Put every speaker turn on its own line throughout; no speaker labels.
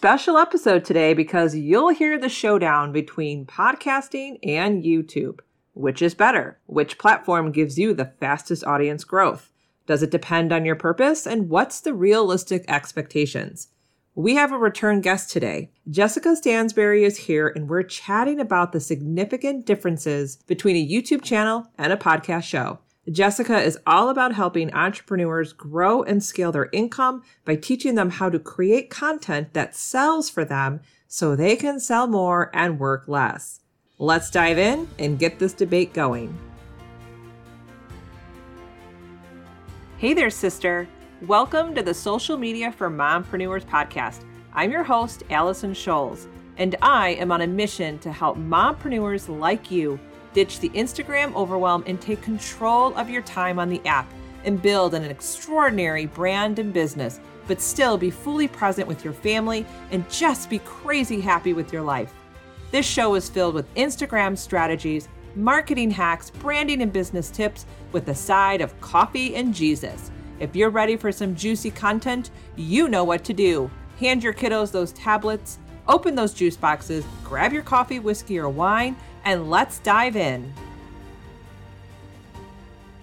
special episode today because you'll hear the showdown between podcasting and YouTube. Which is better? Which platform gives you the fastest audience growth? Does it depend on your purpose? And what's the realistic expectations? We have a return guest today. Jessica Stansberry is here, and we're chatting about the significant differences between a YouTube channel and a podcast show. Jessica is all about helping entrepreneurs grow and scale their income by teaching them how to create content that sells for them so they can sell more and work less. Let's dive in and get this debate going. Hey there, sister. Welcome to the Social Media for Mompreneurs podcast. I'm your host, Allison Scholes, and I am on a mission to help mompreneurs like you Ditch the Instagram overwhelm and take control of your time on the app and build an extraordinary brand and business, but still be fully present with your family and just be crazy happy with your life. This show is filled with Instagram strategies, marketing hacks, branding and business tips with a side of coffee and Jesus. If you're ready for some juicy content, you know what to do. Hand your kiddos those tablets, open those juice boxes, grab your coffee, whiskey, or wine and let's dive in.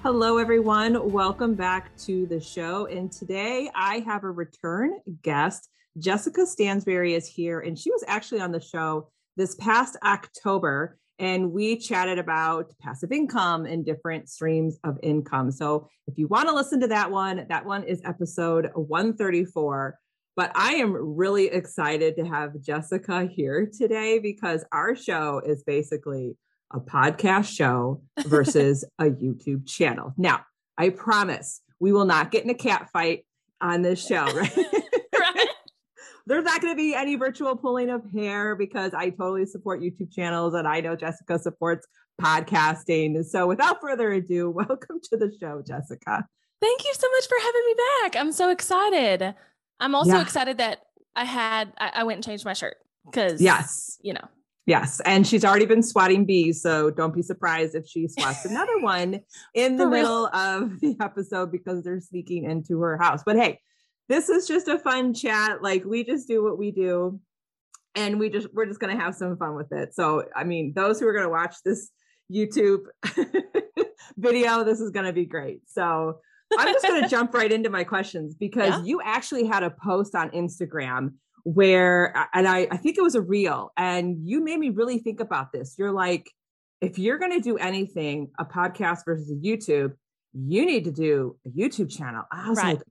Hello, everyone. Welcome back to the show. And today I have a return guest. Jessica Stansberry is here, and she was actually on the show this past October. And we chatted about passive income and different streams of income. So if you want to listen to that one, that one is episode 134. But I am really excited to have Jessica here today because our show is basically a podcast show versus a YouTube channel. Now, I promise we will not get in a cat fight on this show, right? right. There's not going to be any virtual pulling of hair because I totally support YouTube channels and I know Jessica supports podcasting. So without further ado, welcome to the show, Jessica.
Thank you so much for having me back. I'm so excited. I'm also yeah. excited that I had I, I went and changed my shirt because
yes,
you know.
Yes, and she's already been swatting bees, so don't be surprised if she swats another one in the middle of the episode because they're sneaking into her house. But hey, this is just a fun chat. Like we just do what we do, and we just we're just gonna have some fun with it. So I mean, those who are gonna watch this YouTube video, this is gonna be great. So I'm just going to jump right into my questions because yeah. you actually had a post on Instagram where, and I, I think it was a reel, and you made me really think about this. You're like, if you're going to do anything, a podcast versus a YouTube, you need to do a YouTube channel. I was right. like,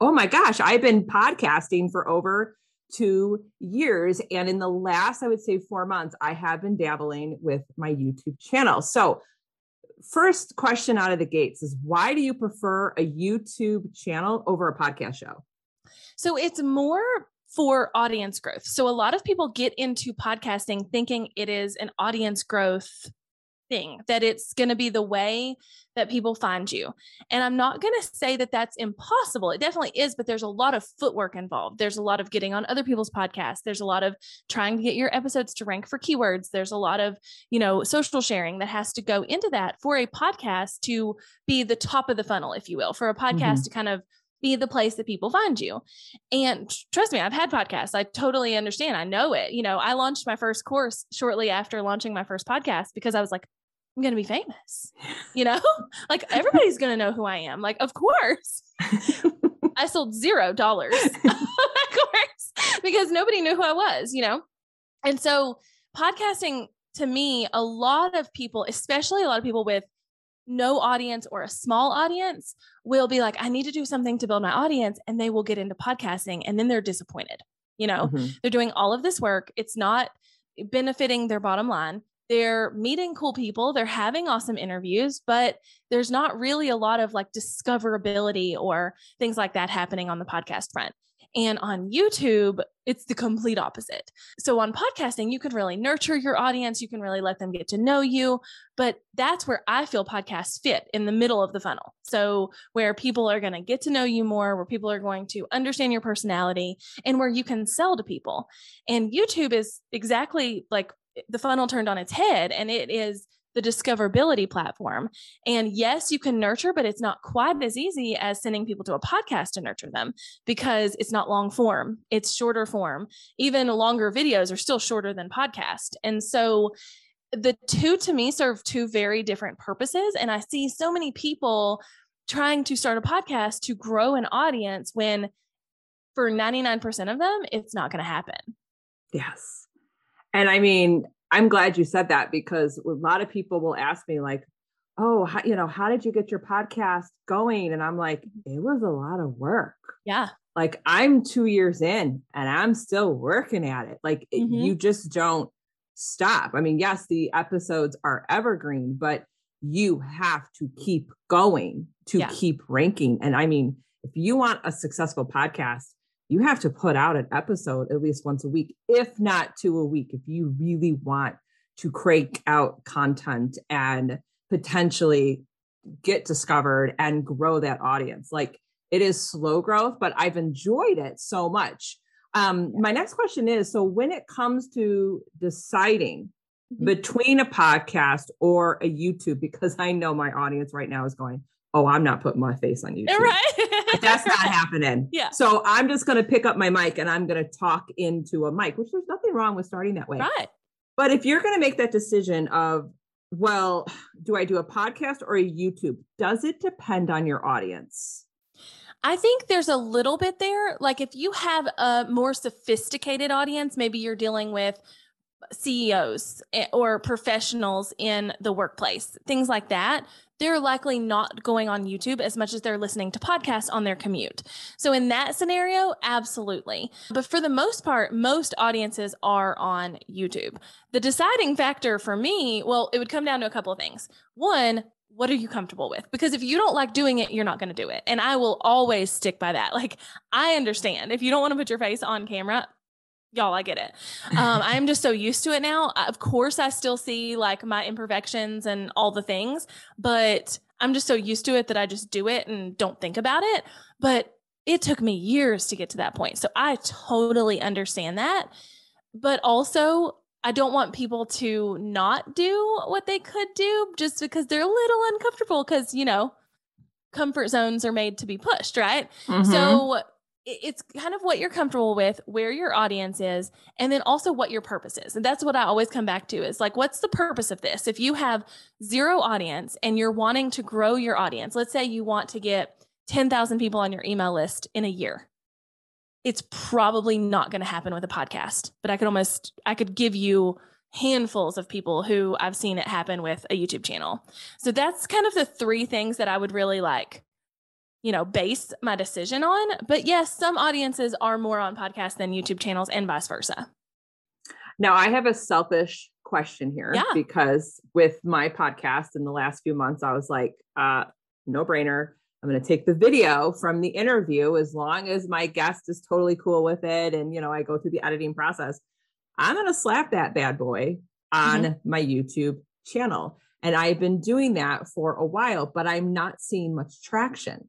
oh my gosh, I've been podcasting for over two years. And in the last, I would say four months, I have been dabbling with my YouTube channel. So first question out of the gates is why do you prefer a YouTube channel over a podcast show?
So it's more for audience growth. So a lot of people get into podcasting thinking it is an audience growth thing, that it's going to be the way that people find you. And I'm not going to say that that's impossible. It definitely is, but there's a lot of footwork involved. There's a lot of getting on other people's podcasts. There's a lot of trying to get your episodes to rank for keywords. There's a lot of, you know, social sharing that has to go into that for a podcast to be the top of the funnel, if you will, for a podcast mm-hmm. to kind of be the place that people find you. And trust me, I've had podcasts. I totally understand. I know it. You know, I launched my first course shortly after launching my first podcast because I was like, I'm going to be famous. You know, like everybody's going to know who I am. Like, of course. I sold zero dollars, of course, because nobody knew who I was, you know? And so, podcasting to me, a lot of people, especially a lot of people with no audience or a small audience, will be like, I need to do something to build my audience. And they will get into podcasting and then they're disappointed. You know, mm-hmm. they're doing all of this work, it's not benefiting their bottom line they're meeting cool people, they're having awesome interviews, but there's not really a lot of like discoverability or things like that happening on the podcast front. And on YouTube, it's the complete opposite. So on podcasting, you can really nurture your audience, you can really let them get to know you, but that's where I feel podcasts fit in the middle of the funnel. So where people are going to get to know you more, where people are going to understand your personality and where you can sell to people. And YouTube is exactly like the funnel turned on its head and it is the discoverability platform. And yes, you can nurture, but it's not quite as easy as sending people to a podcast to nurture them because it's not long form, it's shorter form. Even longer videos are still shorter than podcast. And so the two to me serve two very different purposes. And I see so many people trying to start a podcast to grow an audience when for 99% of them, it's not going to happen.
Yes. And I mean, I'm glad you said that because a lot of people will ask me, like, oh, how, you know, how did you get your podcast going? And I'm like, mm-hmm. it was a lot of work.
Yeah.
Like I'm two years in and I'm still working at it. Like mm-hmm. you just don't stop. I mean, yes, the episodes are evergreen, but you have to keep going to yeah. keep ranking. And I mean, if you want a successful podcast, you have to put out an episode at least once a week, if not two a week, if you really want to crank out content and potentially get discovered and grow that audience. Like it is slow growth, but I've enjoyed it so much. Um, my next question is so when it comes to deciding mm-hmm. between a podcast or a YouTube, because I know my audience right now is going, Oh, I'm not putting my face on YouTube.
Right.
That's not happening.
Yeah.
So I'm just going to pick up my mic and I'm going to talk into a mic, which there's nothing wrong with starting that way.
Right.
But if you're going to make that decision of, well, do I do a podcast or a YouTube? Does it depend on your audience?
I think there's a little bit there. Like if you have a more sophisticated audience, maybe you're dealing with CEOs eh, or professionals in the workplace, things like that, they're likely not going on YouTube as much as they're listening to podcasts on their commute. So, in that scenario, absolutely. But for the most part, most audiences are on YouTube. The deciding factor for me, well, it would come down to a couple of things. One, what are you comfortable with? Because if you don't like doing it, you're not going to do it. And I will always stick by that. Like, I understand if you don't want to put your face on camera, y'all, I get it. Um, I am just so used to it now. Of course, I still see like my imperfections and all the things, but I'm just so used to it that I just do it and don't think about it. But it took me years to get to that point. So I totally understand that. But also, I don't want people to not do what they could do just because they're a little uncomfortable because, you know, comfort zones are made to be pushed, right? Mm-hmm. So it's kind of what you're comfortable with, where your audience is, and then also what your purpose is. And that's what I always come back to is like, what's the purpose of this? If you have zero audience and you're wanting to grow your audience, let's say you want to get 10,000 people on your email list in a year it's probably not going to happen with a podcast, but I could almost I could give you handfuls of people who I've seen it happen with a YouTube channel. So that's kind of the three things that I would really like you know, base my decision on. But yes, some audiences are more on podcasts than YouTube channels and vice versa.
Now, I have a selfish question here
yeah.
because with my podcast in the last few months, I was like, uh, no brainer. I'm going to take the video from the interview as long as my guest is totally cool with it. And, you know, I go through the editing process. I'm going to slap that bad boy on mm-hmm. my YouTube channel. And I've been doing that for a while, but I'm not seeing much traction.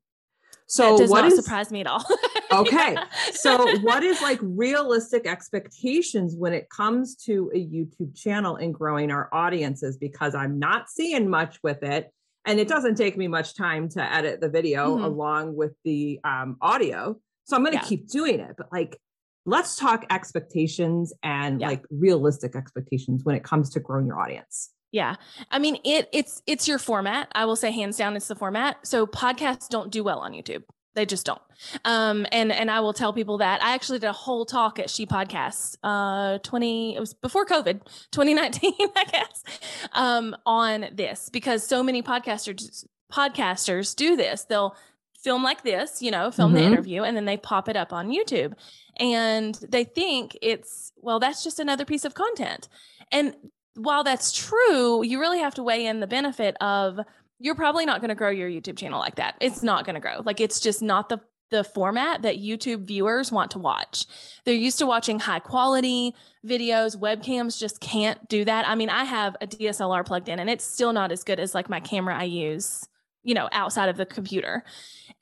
So that does what not is, surprise me at all.
okay. So what is like realistic expectations when it comes to a YouTube channel and growing our audiences? Because I'm not seeing much with it and it doesn't take me much time to edit the video mm-hmm. along with the um, audio so i'm going to yeah. keep doing it but like let's talk expectations and yeah. like realistic expectations when it comes to growing your audience
yeah. I mean it it's it's your format. I will say hands down it's the format. So podcasts don't do well on YouTube. They just don't. Um, and and I will tell people that I actually did a whole talk at She Podcasts, uh, twenty it was before COVID, 2019, I guess, um, on this because so many podcasters podcasters do this. They'll film like this, you know, film mm-hmm. the interview, and then they pop it up on YouTube, and they think it's well, that's just another piece of content, and while that's true, you really have to weigh in the benefit of you're probably not going to grow your YouTube channel like that. It's not going to grow. Like it's just not the the format that YouTube viewers want to watch. They're used to watching high quality videos. Webcams just can't do that. I mean, I have a DSLR plugged in and it's still not as good as like my camera I use, you know, outside of the computer.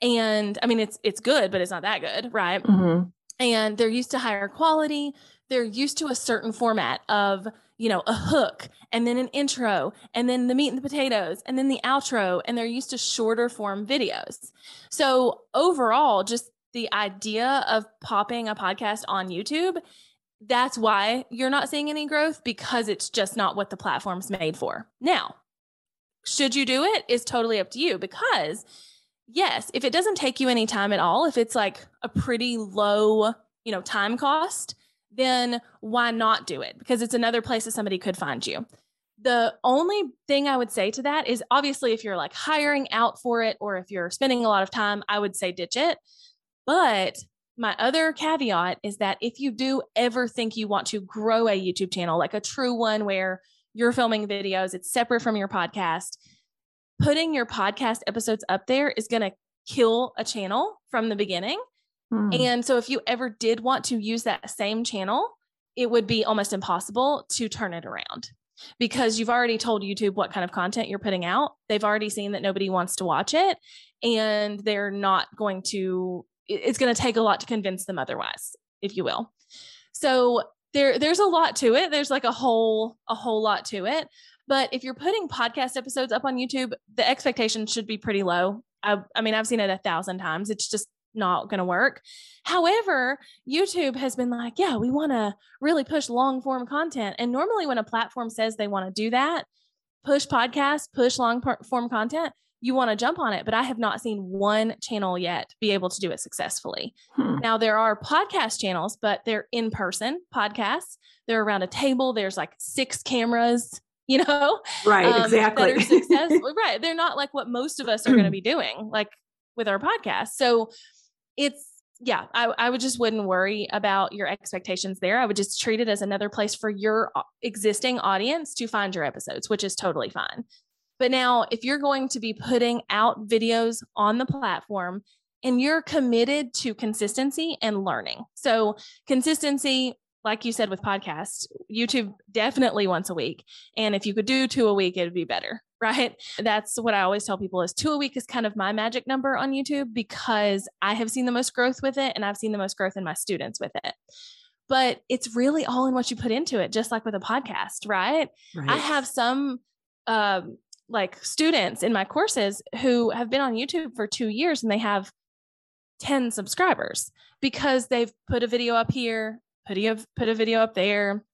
And I mean, it's it's good, but it's not that good, right? Mm-hmm. And they're used to higher quality. They're used to a certain format of you know, a hook and then an intro and then the meat and the potatoes and then the outro. And they're used to shorter form videos. So, overall, just the idea of popping a podcast on YouTube, that's why you're not seeing any growth because it's just not what the platform's made for. Now, should you do it is totally up to you because yes, if it doesn't take you any time at all, if it's like a pretty low, you know, time cost, then why not do it? Because it's another place that somebody could find you. The only thing I would say to that is obviously if you're like hiring out for it or if you're spending a lot of time, I would say ditch it. But my other caveat is that if you do ever think you want to grow a YouTube channel, like a true one where you're filming videos, it's separate from your podcast, putting your podcast episodes up there is going to kill a channel from the beginning. Hmm. And so if you ever did want to use that same channel, it would be almost impossible to turn it around because you've already told YouTube what kind of content you're putting out. They've already seen that nobody wants to watch it and they're not going to it's going to take a lot to convince them otherwise, if you will. So there there's a lot to it. There's like a whole a whole lot to it. But if you're putting podcast episodes up on YouTube, the expectation should be pretty low. I, I mean, I've seen it a thousand times. It's just not going to work. However, YouTube has been like, yeah, we want to really push long form content. And normally, when a platform says they want to do that, push podcasts, push long form content, you want to jump on it. But I have not seen one channel yet be able to do it successfully. Hmm. Now, there are podcast channels, but they're in person podcasts. They're around a table, there's like six cameras you know
right um, exactly
successful right they're not like what most of us are going to be doing like with our podcast so it's yeah I, I would just wouldn't worry about your expectations there. I would just treat it as another place for your uh, existing audience to find your episodes which is totally fine. But now if you're going to be putting out videos on the platform and you're committed to consistency and learning. So consistency like you said with podcasts, YouTube definitely once a week. And if you could do two a week, it would be better, right? That's what I always tell people is two a week is kind of my magic number on YouTube because I have seen the most growth with it and I've seen the most growth in my students with it. But it's really all in what you put into it, just like with a podcast, right? right. I have some um, like students in my courses who have been on YouTube for two years and they have 10 subscribers because they've put a video up here put a put a video up there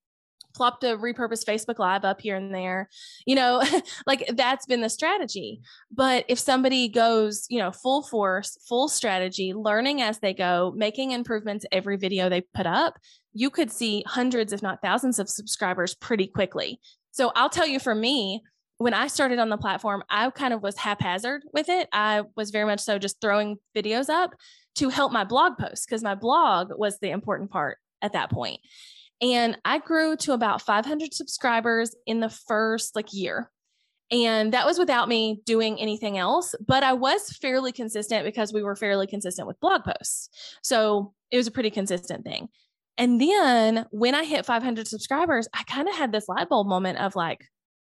plopped a repurposed Facebook Live up here and there. You know, like that's been the strategy. But if somebody goes, you know, full force, full strategy, learning as they go, making improvements every video they put up, you could see hundreds, if not thousands, of subscribers pretty quickly. So I'll tell you for me, when I started on the platform, I kind of was haphazard with it. I was very much so just throwing videos up to help my blog posts because my blog was the important part at that point. And I grew to about 500 subscribers in the first like year. And that was without me doing anything else, but I was fairly consistent because we were fairly consistent with blog posts. So it was a pretty consistent thing. And then when I hit 500 subscribers, I kind of had this light bulb moment of like,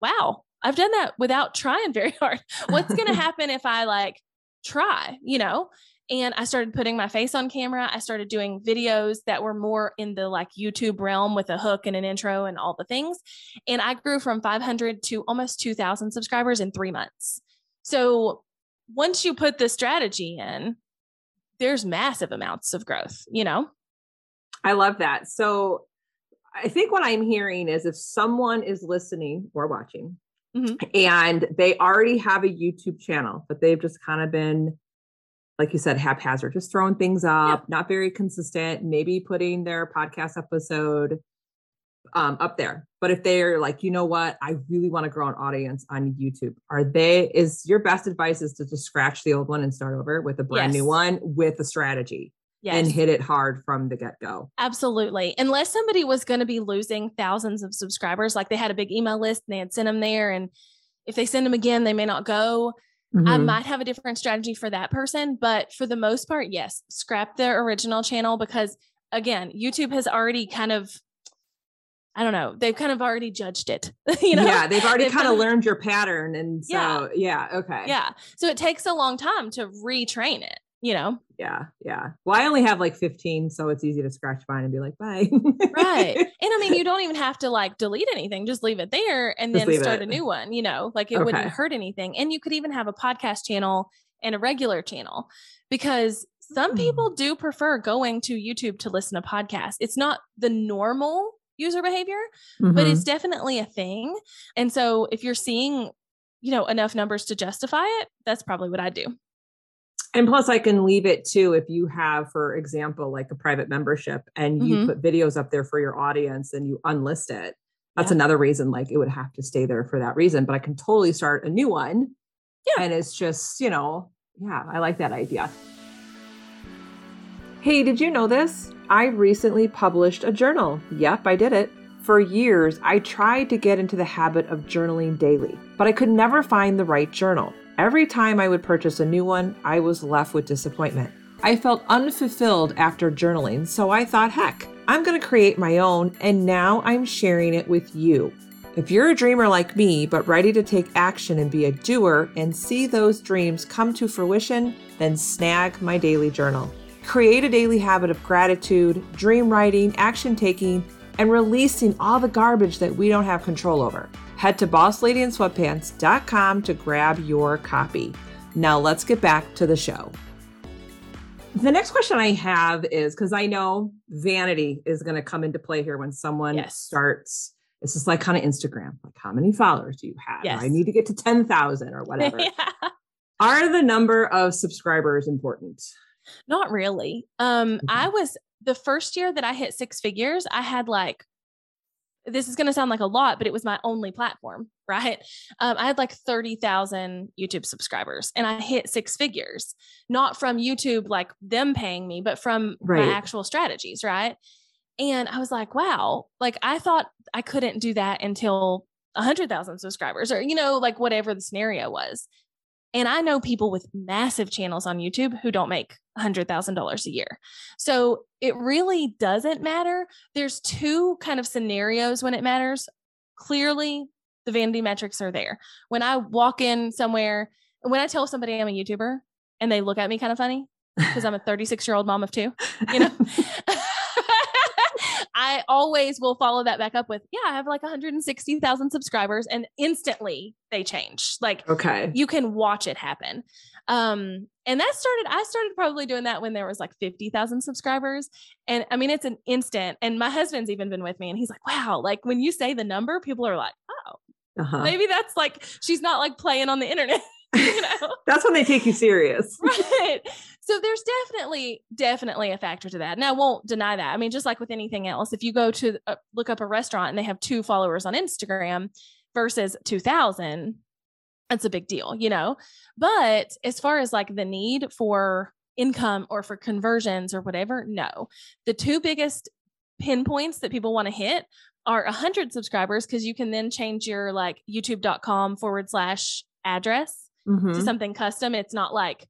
wow, I've done that without trying very hard. What's going to happen if I like try, you know? And I started putting my face on camera. I started doing videos that were more in the like YouTube realm with a hook and an intro and all the things. And I grew from 500 to almost 2,000 subscribers in three months. So once you put the strategy in, there's massive amounts of growth, you know?
I love that. So I think what I'm hearing is if someone is listening or watching mm-hmm. and they already have a YouTube channel, but they've just kind of been like you said, haphazard, just throwing things up, yeah. not very consistent, maybe putting their podcast episode um, up there. But if they're like, you know what, I really want to grow an audience on YouTube, are they, is your best advice is to just scratch the old one and start over with a brand yes. new one with a strategy? Yes. and hit it hard from the get go.
Absolutely. Unless somebody was going to be losing thousands of subscribers, like they had a big email list and they had sent them there. And if they send them again, they may not go. Mm-hmm. I might have a different strategy for that person, but for the most part, yes, scrap their original channel because again, YouTube has already kind of I don't know, they've kind of already judged it. you know?
Yeah, they've already they've kind of learned your pattern and so yeah. yeah, okay.
Yeah. So it takes a long time to retrain it. You know?
Yeah. Yeah. Well, I only have like 15, so it's easy to scratch mine and be like, bye.
right. And I mean, you don't even have to like delete anything, just leave it there and
Just
then start
it.
a new one, you know, like it
Okay.
wouldn't hurt anything. And you could even have a podcast channel and a regular channel because some
Hmm.
people do prefer going to YouTube to listen to podcasts. It's not the normal user behavior, but
Mhm.
it's definitely a thing. And so if you're seeing, you know, enough numbers to justify it, that's probably what I do.
And plus, I can leave it too if you have, for example, like a private membership and you
Mhm.
put videos up there for your audience and you unlist it. That's
Yeah.
another reason, like it would have to stay there for that reason. But I can totally start a new one.
Yeah.
And it's just, you know, yeah, I like that idea. Hey, did you know this? I recently published a journal. Yep, I did it. For years, I tried to get into the habit of journaling daily, but I could never find the right journal. Every time I would purchase a new one, I was left with disappointment. I felt unfulfilled after journaling, so I thought, heck, I'm going to create my own, and now I'm sharing it with you. If you're a dreamer like me, but ready to take action and be a doer and see those dreams come to fruition, then snag my daily journal. Create a daily habit of gratitude, dream writing, action taking, and releasing all the garbage that we don't have control over. Head to bossladyinsweatpants.com to grab your copy. Now let's get back to the show. The next question I have is because I know vanity is going to come into play here when someone
Yes.
starts. This is like kind of Instagram. Like, how many followers do you have?
Yes.
I need to get to 10,000 or whatever.
Yeah.
Are the number of subscribers important?
Not really. Um, I was the first year that I hit six figures, I had like this is going to sound like a lot, but it was my only platform, right? Um, I had like 30,000 YouTube subscribers and I hit six figures, not from YouTube, like them paying me, but from
Right.
my actual strategies, right? And I was like, wow, like I thought I couldn't do that until 100,000 subscribers or, you know, like whatever the scenario was. And I know people with massive channels on YouTube who don't make $100,000 a year. So it really doesn't matter. There's two kind of scenarios when it matters. Clearly, the vanity metrics are there. When I walk in somewhere, when I tell somebody I'm a YouTuber and they look at me kind of funny because I'm a 36 year old mom of two, you know, I always will follow that back up with, yeah, I have like 160,000 subscribers and instantly they change. Like
okay.
you can watch it happen. Um, and that started, I started probably doing that when there was like 50,000 subscribers. And I mean, it's an instant. And my husband's even been with me and he's like, wow, like when you say the number, people are like, oh,
Uh-huh.
maybe that's like, she's not like playing on the internet, you know?
That's when they take you serious.
right. So there's definitely, definitely a factor to that. And I won't deny that. I mean, just like with anything else, if you go to uh, look up a restaurant and they have two followers on Instagram versus 2000, that's a big deal, you know? But as far as like the need for income or for conversions or whatever, no. The two biggest pinpoints that people want to hit are 100 subscribers because you can then change your like youtube.com forward slash address
Mhm.
to something custom. It's not like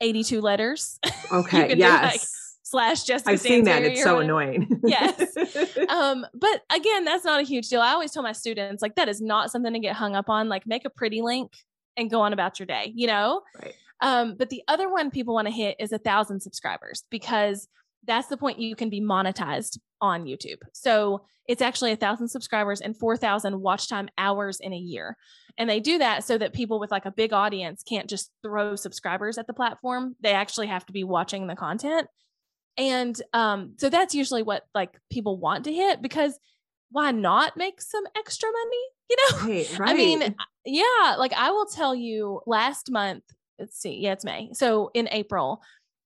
82 letters
Okay.
do, like,
yes.
slash Jessica
I've seen that. It's so
whatever.
annoying.
Yes. Um, but again, that's not a huge deal. I always tell my students like that is not something to get hung up on. Like make a pretty link and go on about your day, you know?
Right.
Um, but the other one people want to hit is a thousand subscribers because that's the point you can be monetized on YouTube. So it's actually a thousand subscribers and 4,000 watch time hours in a year. And they do that so that people with like a big audience can't just throw subscribers at the platform. They actually have to be watching the content. And um, so that's usually what like people want to hit because why not make some extra money? You know?
right. Right.
I mean, yeah, like I will tell you last month, let's see, yeah, it's May. So in April,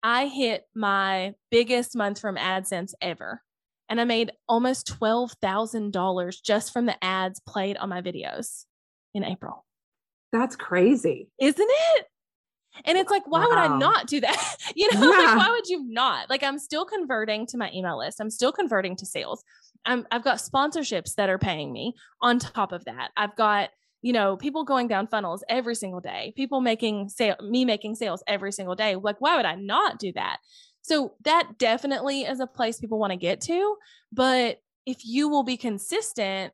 I hit my biggest month from AdSense ever. And I made almost $12,000 just from the ads played on my videos in April.
that's crazy.
Isn't it? And it's like, why would I not do that? You know,
Yeah.
like why would you not? Like I'm still converting to my email list. I'm still converting to sales. I'm I've got sponsorships that are paying me on top of that. I've got, you know, people going down funnels every single day, people making sale me making sales every single day. Like, why would I not do that? So that definitely is a place people want to get to. But if you will be consistent,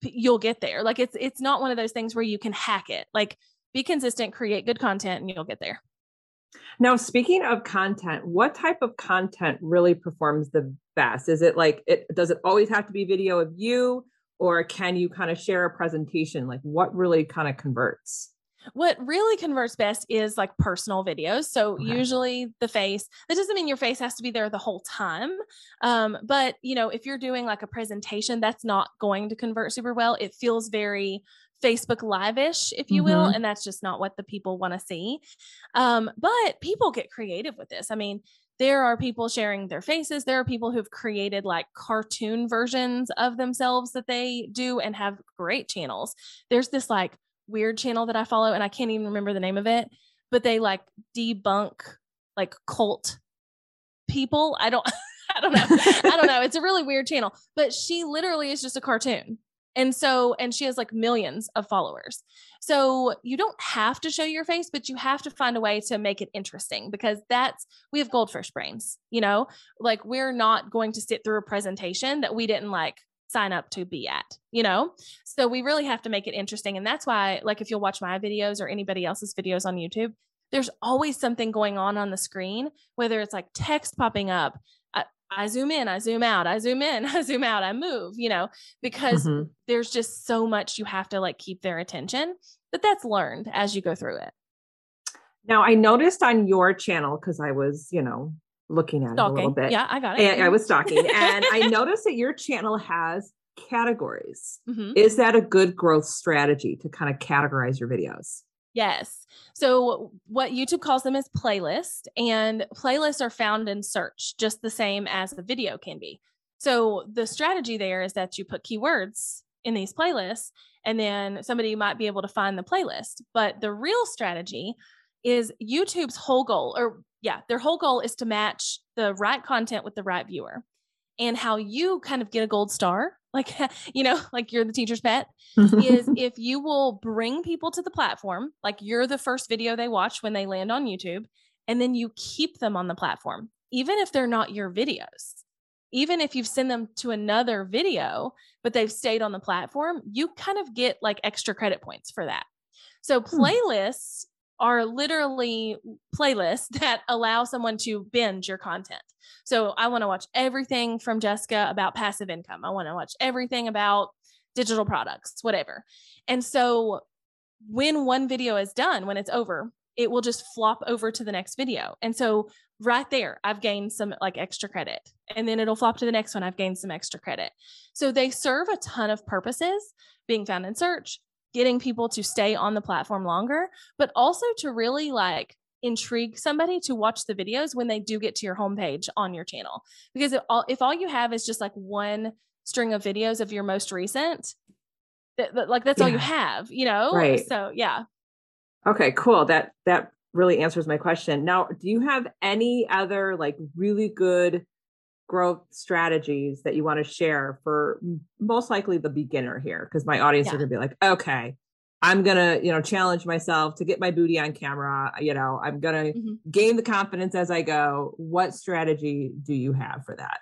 you'll get there. Like it's it's not one of those things where you can hack it. Like be consistent, create good content, and you'll get there.
Now, speaking of content, what type of content really performs the best? Is it like it does it always have to be video of you or can you kind of share a presentation? Like what really kind of converts?
What really converts best is like personal videos. So okay. usually the face, that doesn't mean your face has to be there the whole time. Um, but you know, if you're doing like a presentation, that's not going to convert super well. It feels very Facebook Live-ish, if you will, mm-hmm. and that's just not what the people want to see. Um, but people get creative with this. I mean, there are people sharing their faces. There are people who've created like cartoon versions of themselves that they do and have great channels. There's this like weird channel that I follow, and I can't even remember the name of it, but they like debunk like cult people. I don't. I don't know. I don't know. It's a really weird channel, but she literally is just a cartoon. And so, and she has like millions of followers. So you don't have to show your face, but you have to find a way to make it interesting because that's, we have goldfish brains, you know, like we're not going to sit through a presentation that we didn't like sign up to be at, you know? So we really have to make it interesting. And that's why, like, if you'll watch my videos or anybody else's videos on YouTube, there's always something going on on the screen, whether it's like text popping up, I zoom in, I zoom out, I zoom in, I zoom out, I move, you know, because mm-hmm. there's just so much you have to like keep their attention. But that's learned as you go through it.
Now, I noticed on your channel because I was, you know, looking at stalking. it a little bit.
Yeah, I got it.
And I was stalking, and I noticed that your channel has categories. Mm-hmm. Is that a good growth strategy to kind of categorize your videos?
Yes. So what YouTube calls them is playlist and playlists are found in search just the same as the video can be. So the strategy there is that you put keywords in these playlists and then somebody might be able to find the playlist. But the real strategy is YouTube's whole goal or yeah, their whole goal is to match the right content with the right viewer. And how you kind of get a gold star like you know like you're the teacher's pet is if you will bring people to the platform like you're the first video they watch when they land on youtube and then you keep them on the platform even if they're not your videos even if you've sent them to another video but they've stayed on the platform you kind of get like extra credit points for that so hmm. playlists are literally playlists that allow someone to binge your content. So I want to watch everything from Jessica about passive income. I want to watch everything about digital products, whatever. And so when one video is done, when it's over, it will just flop over to the next video. And so right there, I've gained some like extra credit. And then it'll flop to the next one. I've gained some extra credit. So they serve a ton of purposes being found in search, getting people to stay on the platform longer, but also to really like intrigue somebody to watch the videos when they do get to your homepage on your channel. Because if all, if all you have is just like one string of videos of your most recent, like that's yeah. all you have, you know?
Right.
So yeah.
Okay, cool. That that really answers my question. Now, do you have any other like really good growth strategies that you want to share for most likely the beginner here because my audience yeah. are going to be like okay i'm going to you know challenge myself to get my booty on camera you know i'm going to mm-hmm. gain the confidence as i go what strategy do you have for that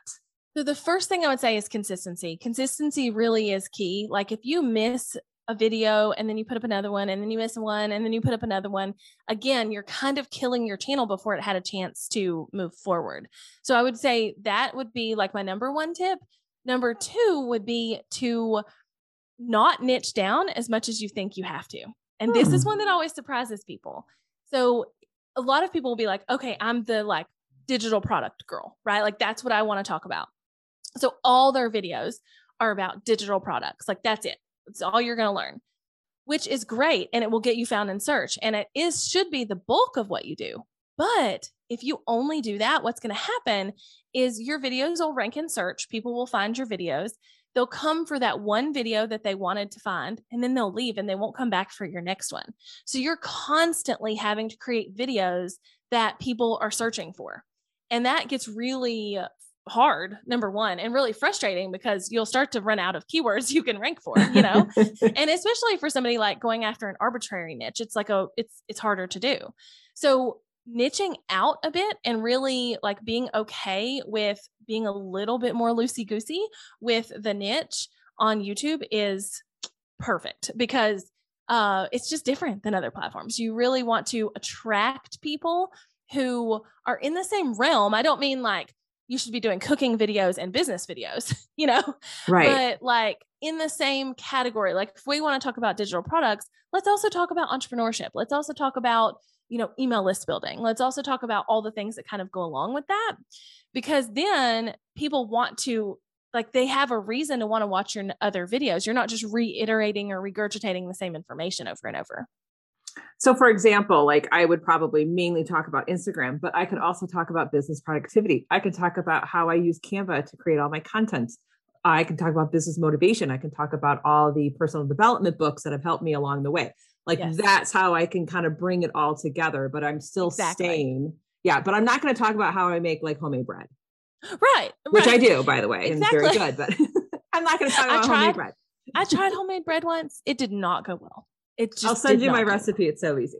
so the first thing i would say is consistency consistency really is key like if you miss a video and then you put up another one and then you miss one and then you put up another one. Again you're kind of killing your channel before it had a chance to move forward. So i would say that would be like my number one tip. Number two would be to not niche down as much as you think you have to. And hmm. this is hmm. one that always surprises people. So a lot of people will be like okay i'm the like digital product girl right? Like that's what i want to talk about. So all their videos are about digital products. Like that's it it's all you're going to learn, which is great and it will get you found in search and it is should be the bulk of what you do. But if you only do that, what's going to happen is your videos will rank in search. People will find your videos. They'll come for that one video that they wanted to find, and then they'll leave and they won't come back for your next one. So you're constantly having to create videos that people are searching for. And that gets really hard number one and really frustrating because you'll start to run out of keywords you can rank for you know? And especially for somebody like going after an arbitrary niche it's like a it's it's harder to do. So niching out a bit and really like being okay with being a little bit more loosey goosey with the niche on youtube is perfect because uh it's just different than other platforms. You really want to attract people who are in the same realm. I don't mean like you should be doing cooking videos and business videos, you know?
Right.
But like in the same category, like if we want to talk about digital products, let's also talk about entrepreneurship. Let's also talk about, you know, email list building. Let's also talk about all the things that kind of go along with that because then people want to like they have a reason to want to watch your other videos. You're not just reiterating or regurgitating the same information over and over.
So, for example, like I would probably mainly talk about Instagram, but I could also talk about business productivity. I could talk about how I use Canva to create all my content. I can talk about business motivation. I can talk about all the personal development books that have helped me along the way. Like yes. that's how I can kind of bring it all together, but I'm still exactly. staying. Yeah, but I'm not going to talk about how I make like homemade bread.
Right.
Which
right.
I do, by the way. Exactly. And it's very good, but I'm not going to talk about homemade bread.
I tried homemade bread once. It did not go well. It just
I'll send you my recipe. It's so easy.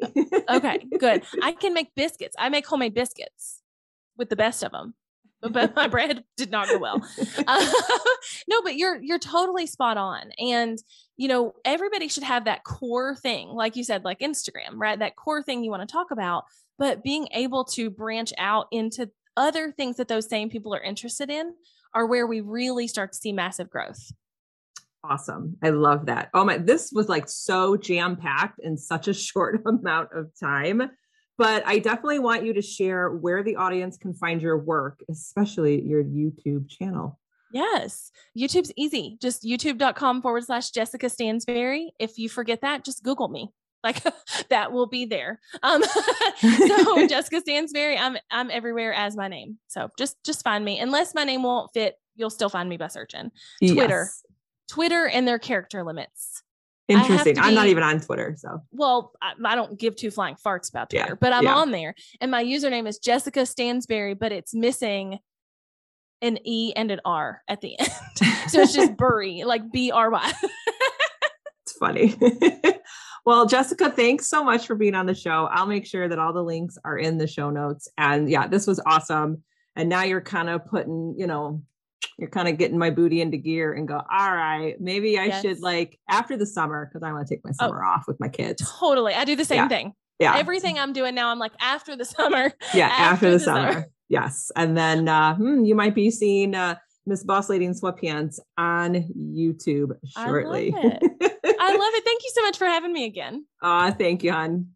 okay, good. I can make biscuits. I make homemade biscuits with the best of them. But my bread did not go well. Uh, no, but you're you're totally spot on. And you know, everybody should have that core thing, like you said, like Instagram, right? That core thing you want to talk about, but being able to branch out into other things that those same people are interested in are where we really start to see massive growth.
Awesome. I love that. Oh my, this was like so jam packed in such a short amount of time. But I definitely want you to share where the audience can find your work, especially your YouTube channel.
Yes, YouTube's easy. Just youtube.com forward slash Jessica Stansberry. If you forget that, just Google me. Like that will be there. Um, so Jessica Stansberry, I'm I'm everywhere as my name. So just just find me. Unless my name won't fit, you'll still find me by searching. Twitter. Yes. Twitter and their character limits.
Interesting. Be, I'm not even on Twitter. So,
well, I, I, don't give two flying farts about Twitter, yeah, but I'm yeah. on there. And my username is Jessica Stansberry, but it's missing an E and an R at the end. so it's just Burry, like B R Y.
it's funny. well, Jessica, thanks so much for being on the show. I'll make sure that all the links are in the show notes. And yeah, this was awesome. And now you're kind of putting, you know, you're kind of getting my booty into gear and go, all right, maybe I yes. should like after the summer, because I want to take my oh, summer oh, off with my kids.
Totally. I do the same yeah. thing. Yeah. Everything I'm doing now, I'm like after the summer.
Yeah. After, after the, the summer. summer. Yes. And then uh, hmm, you might be seeing uh, Miss Boss Lady in Sweatpants on YouTube shortly.
I love, it. I love it. Thank you so much for having me again.
Ah, uh, thank you, hon.